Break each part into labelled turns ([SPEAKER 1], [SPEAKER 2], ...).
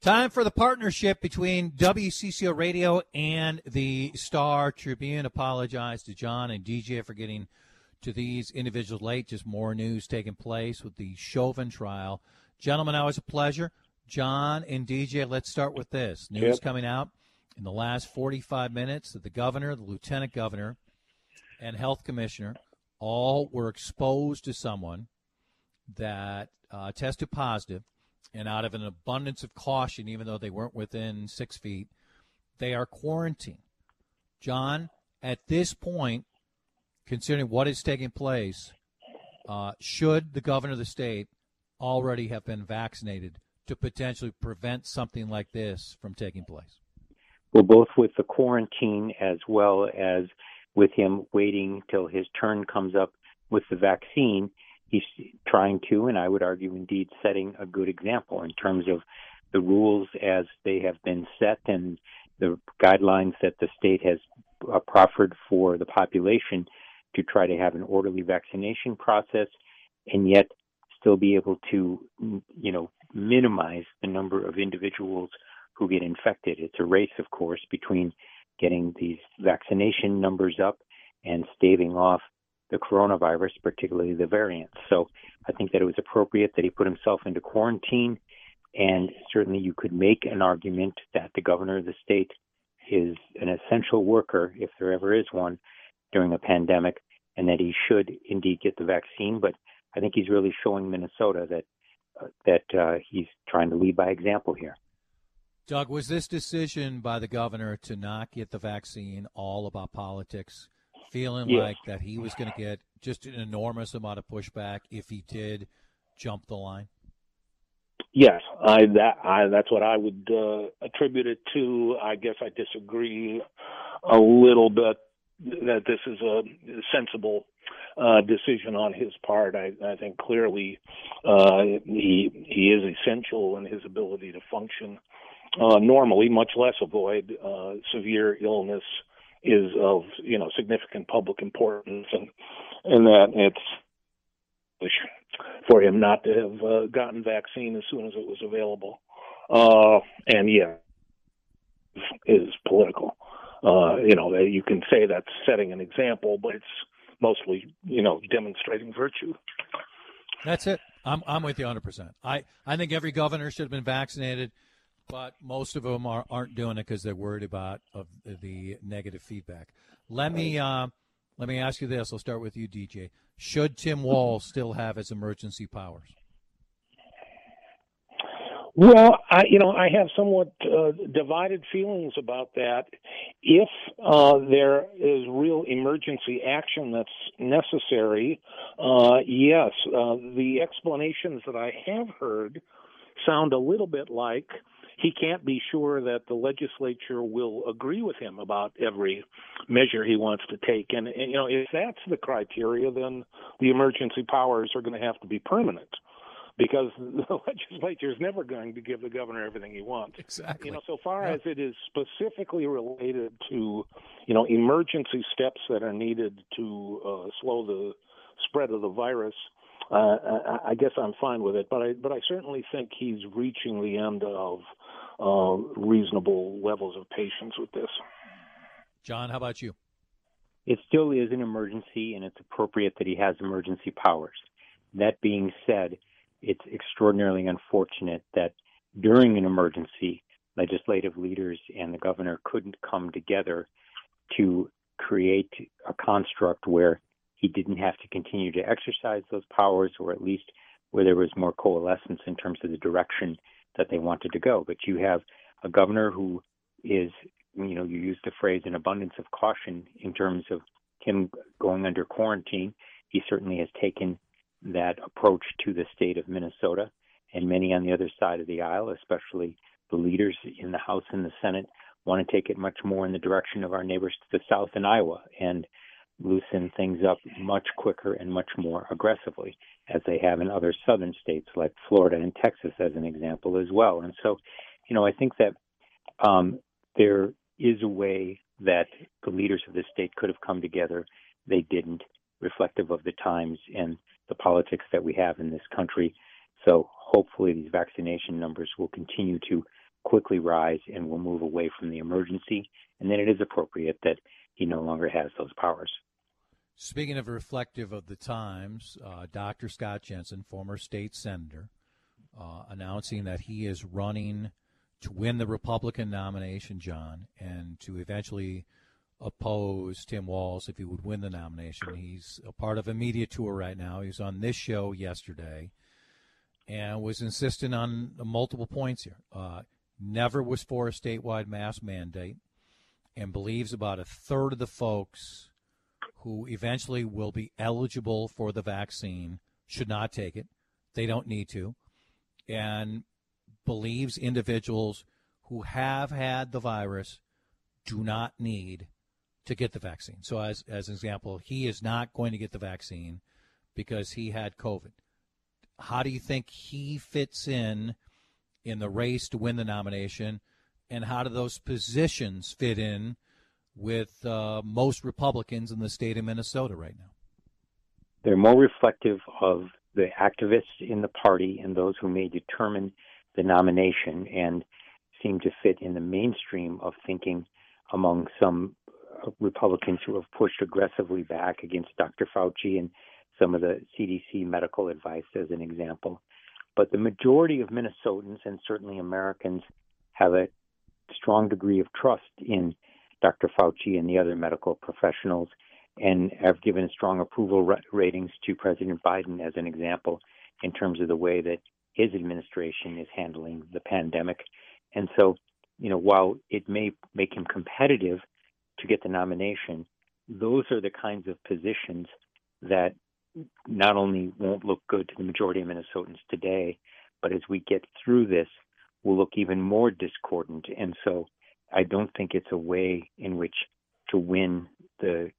[SPEAKER 1] Time for the partnership between WCCO Radio and the Star Tribune. Apologize to John and DJ for getting to these individuals late. Just more news taking place with the Chauvin trial. Gentlemen, always a pleasure. John and DJ, let's start with this. News yep. coming out in the last 45 minutes that the governor, the lieutenant governor, and health commissioner all were exposed to someone that uh, tested positive – and out of an abundance of caution, even though they weren't within six feet, they are quarantined. John, at this point, considering what is taking place, uh, should the governor of the state already have been vaccinated to potentially prevent something like this from taking place?
[SPEAKER 2] Well, both with the quarantine as well as with him waiting till his turn comes up with the vaccine, he's trying to, and I would argue indeed setting a good example in terms of the rules as they have been set and the guidelines that the state has uh, proffered for the population to try to have an orderly vaccination process and yet still be able to, you know, minimize the number of individuals who get infected. It's a race, of course, between getting these vaccination numbers up and staving off the coronavirus, particularly the variants. So I think that it was appropriate that he put himself into quarantine. And certainly you could make an argument that the governor of the state is an essential worker, if there ever is one, during a pandemic, and that he should indeed get the vaccine. But I think he's really showing Minnesota that uh, that uh, he's trying to lead by example here.
[SPEAKER 1] Doug, was this decision by the governor to not get the vaccine all about politics? Feeling like that he was going to get just an enormous amount of pushback if he did jump the line?
[SPEAKER 3] Yes, I that I that's what I would uh, attribute it to. I guess I disagree a little bit that this is a sensible uh, decision on his part. I, I think clearly uh, he he is essential in his ability to function uh, normally, much less avoid uh, severe illness is of you know significant public importance, and and that it's for him not to have uh, gotten vaccine as soon as it was available. Uh, and yeah, is political. Uh, you know, you can say that's setting an example, but it's mostly, you know, demonstrating virtue.
[SPEAKER 1] That's it. I'm I'm with you 100. percent I I think every governor should have been vaccinated but most of them are, aren't doing it because they're worried about of the negative feedback. Let me uh, let me ask you this. I'll start with you, DJ. Should Tim Walz still have his emergency powers?
[SPEAKER 3] Well, I, you know, I have somewhat uh, divided feelings about that. If uh, there is real emergency action that's necessary, uh, yes, uh, the explanations that I have heard sound a little bit like he can't be sure that the legislature will agree with him about every measure he wants to take. And, and you know, if that's the criteria, then the emergency powers are going to have to be permanent because the legislature is never going to give the governor everything he wants.
[SPEAKER 1] Exactly.
[SPEAKER 3] You know, so far yeah. as it is specifically related to, you know, emergency steps that are needed to uh, slow the spread of the virus, uh, I guess I'm fine with it. But I, but I certainly think he's reaching the end of uh, reasonable levels of patience with this.
[SPEAKER 1] John, how about you?
[SPEAKER 2] It still is an emergency, and it's appropriate that he has emergency powers. That being said, it's extraordinarily unfortunate that during an emergency, legislative leaders and the governor couldn't come together to create a construct where he didn't have to continue to exercise those powers, or at least where there was more coalescence in terms of the direction that they wanted to go. But you have a governor who is, you know, you used the phrase an abundance of caution in terms of him going under quarantine. He certainly has taken that approach to the state of Minnesota, and many on the other side of the aisle, especially the leaders in the House and the Senate, want to take it much more in the direction of our neighbors to the south in Iowa and loosen things up much quicker and much more aggressively as they have in other southern states like Florida and Texas, as an example, as well. And so, you know, I think that um, there is a way that the leaders of the state could have come together. They didn't, reflective of the times and the politics that we have in this country. So hopefully these vaccination numbers will continue to quickly rise and will move away from the emergency. And then it is appropriate that he no longer has those powers.
[SPEAKER 1] Speaking of reflective of the times, uh, Dr. Scott Jensen, former state senator, uh, announcing that he is running to win the Republican nomination, John, and to eventually oppose Tim Walz if he would win the nomination. He's a part of a media tour right now. He was on this show yesterday and was insisting on multiple points here. Uh, never was for a statewide mask mandate and believes about a third of the folks who eventually will be eligible for the vaccine should not take it. They don't need to. And believes individuals who have had the virus do not need to get the vaccine. So, as, as an example, he is not going to get the vaccine because he had COVID. How do you think he fits in in the race to win the nomination? And how do those positions fit in with uh, most Republicans in the state of Minnesota right now?
[SPEAKER 2] They're more reflective of the activists in the party and those who may determine the nomination and seem to fit in the mainstream of thinking among some uh, Republicans who have pushed aggressively back against Dr. Fauci and some of the CDC medical advice, as an example. But the majority of Minnesotans and certainly Americans have a strong degree of trust in Dr. Fauci and the other medical professionals, and have given strong approval ratings to President Biden as an example in terms of the way that his administration is handling the pandemic. And so, you know, while it may make him competitive to get the nomination, those are the kinds of positions that not only won't look good to the majority of Minnesotans today, but as we get through this, will look even more discordant. And so I don't think it's a way in which to win the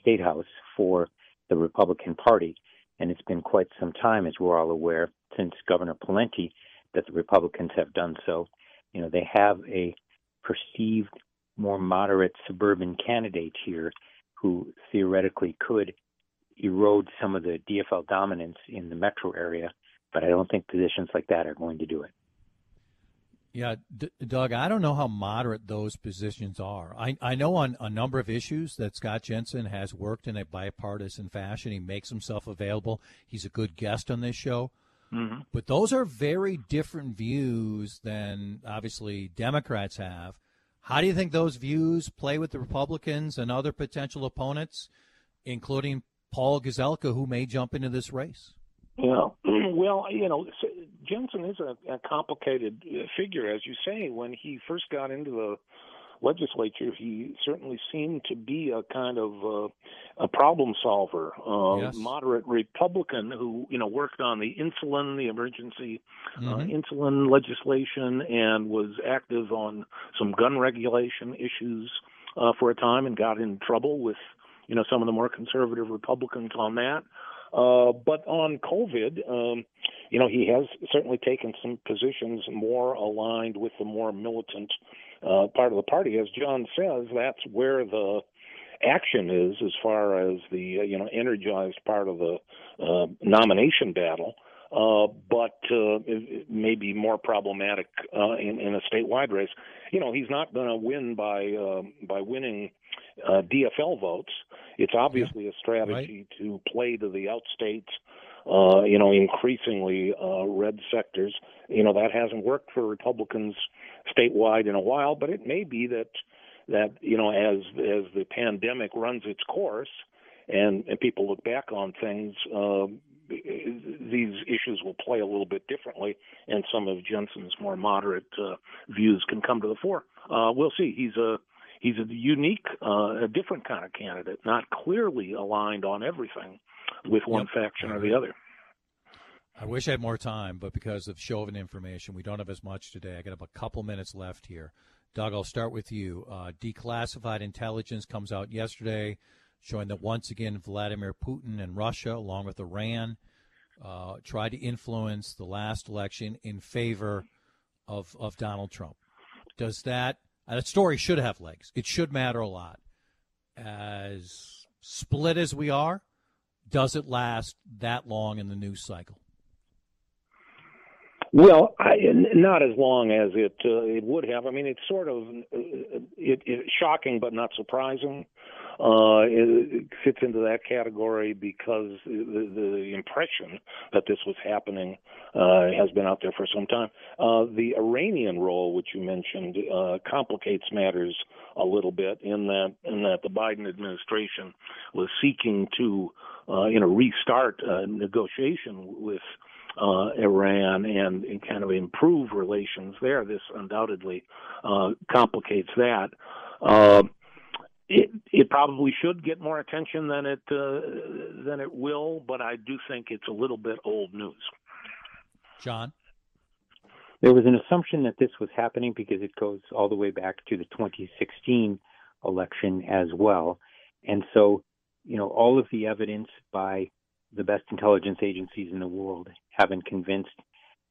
[SPEAKER 2] state house for the Republican Party. And it's been quite some time, as we're all aware, since Governor Pawlenty that the Republicans have done so. You know, they have a perceived more moderate suburban candidate here who theoretically could erode some of the DFL dominance in the metro area, but I don't think positions like that are going to do it.
[SPEAKER 1] Yeah, D- Doug, I don't know how moderate those positions are. I, I know on a number of issues that Scott Jensen has worked in a bipartisan fashion. He makes himself available. He's a good guest on this show. Mm-hmm. But those are very different views than obviously Democrats have. How do you think those views play with the Republicans and other potential opponents, including Paul Gazelka, who may jump into this race?
[SPEAKER 3] Yeah, well, you know, Jensen is a, a complicated uh, figure, as you say. When he first got into the legislature, he certainly seemed to be a kind of uh, a problem solver, uh, yes. moderate Republican who you know worked on the insulin, the emergency uh, mm-hmm. uh, insulin legislation, and was active on some gun regulation issues uh, for a time, and got in trouble with you know some of the more conservative Republicans on that. Uh, but on COVID, um, you know, he has certainly taken some positions more aligned with the more militant uh, part of the party. As John says, that's where the action is as far as the uh, you know energized part of the uh, nomination battle. Uh, but uh, it, it may be more problematic uh, in, in a statewide race. You know, he's not going to win by uh, by winning uh, DFL votes. It's obviously a strategy right. to play to the outstates, uh, you know, increasingly uh, red sectors. You know, that hasn't worked for Republicans statewide in a while, but it may be that that you know, as as the pandemic runs its course, and and people look back on things. Uh, these issues will play a little bit differently, and some of Jensen's more moderate uh, views can come to the fore. Uh, we'll see. He's a he's a unique, uh, a different kind of candidate, not clearly aligned on everything with one yep. faction or the other.
[SPEAKER 1] I wish I had more time, but because of show of information, we don't have as much today. I got about a couple minutes left here. Doug, I'll start with you. Uh, declassified intelligence comes out yesterday showing that once again Vladimir Putin and Russia, along with Iran, uh, tried to influence the last election in favor of, of Donald Trump. Does that uh, that story should have legs. It should matter a lot. As split as we are, does it last that long in the news cycle?
[SPEAKER 3] Well, I, not as long as it uh, it would have. I mean, it's sort of uh, it, it shocking but not surprising. Uh, it, fits into that category because the, the impression that this was happening uh, has been out there for some time. Uh, the Iranian role, which you mentioned, uh, complicates matters a little bit in that in that the Biden administration was seeking to, uh, you know, restart uh, negotiation with uh, Iran and, and, kind of improve relations there. This undoubtedly uh, complicates that. Uh, it, it probably should get more attention than it uh, than it will, but I do think it's a little bit old news.
[SPEAKER 1] John,
[SPEAKER 2] there was an assumption that this was happening because it goes all the way back to the 2016 election as well, and so you know all of the evidence by the best intelligence agencies in the world haven't convinced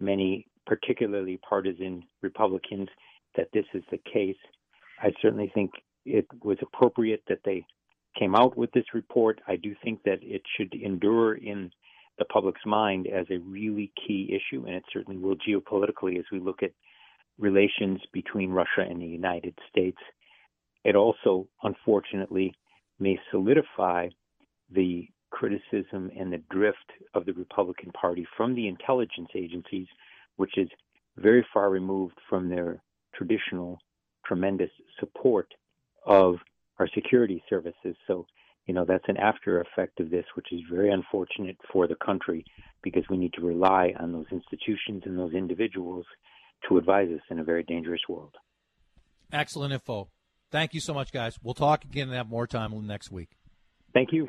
[SPEAKER 2] many, particularly partisan Republicans, that this is the case. I certainly think it was appropriate that they came out with this report. I do think that it should endure in the public's mind as a really key issue, and it certainly will geopolitically as we look at relations between Russia and the United States. It also, unfortunately, may solidify the criticism and the drift of the Republican Party from the intelligence agencies, which is very far removed from their traditional tremendous support of our security services. So, you know, that's an after effect of this, which is very unfortunate for the country because we need to rely on those institutions and those individuals to advise us in a very dangerous world.
[SPEAKER 1] Excellent info. Thank you so much, guys. We'll talk again and have more time next week.
[SPEAKER 2] Thank you.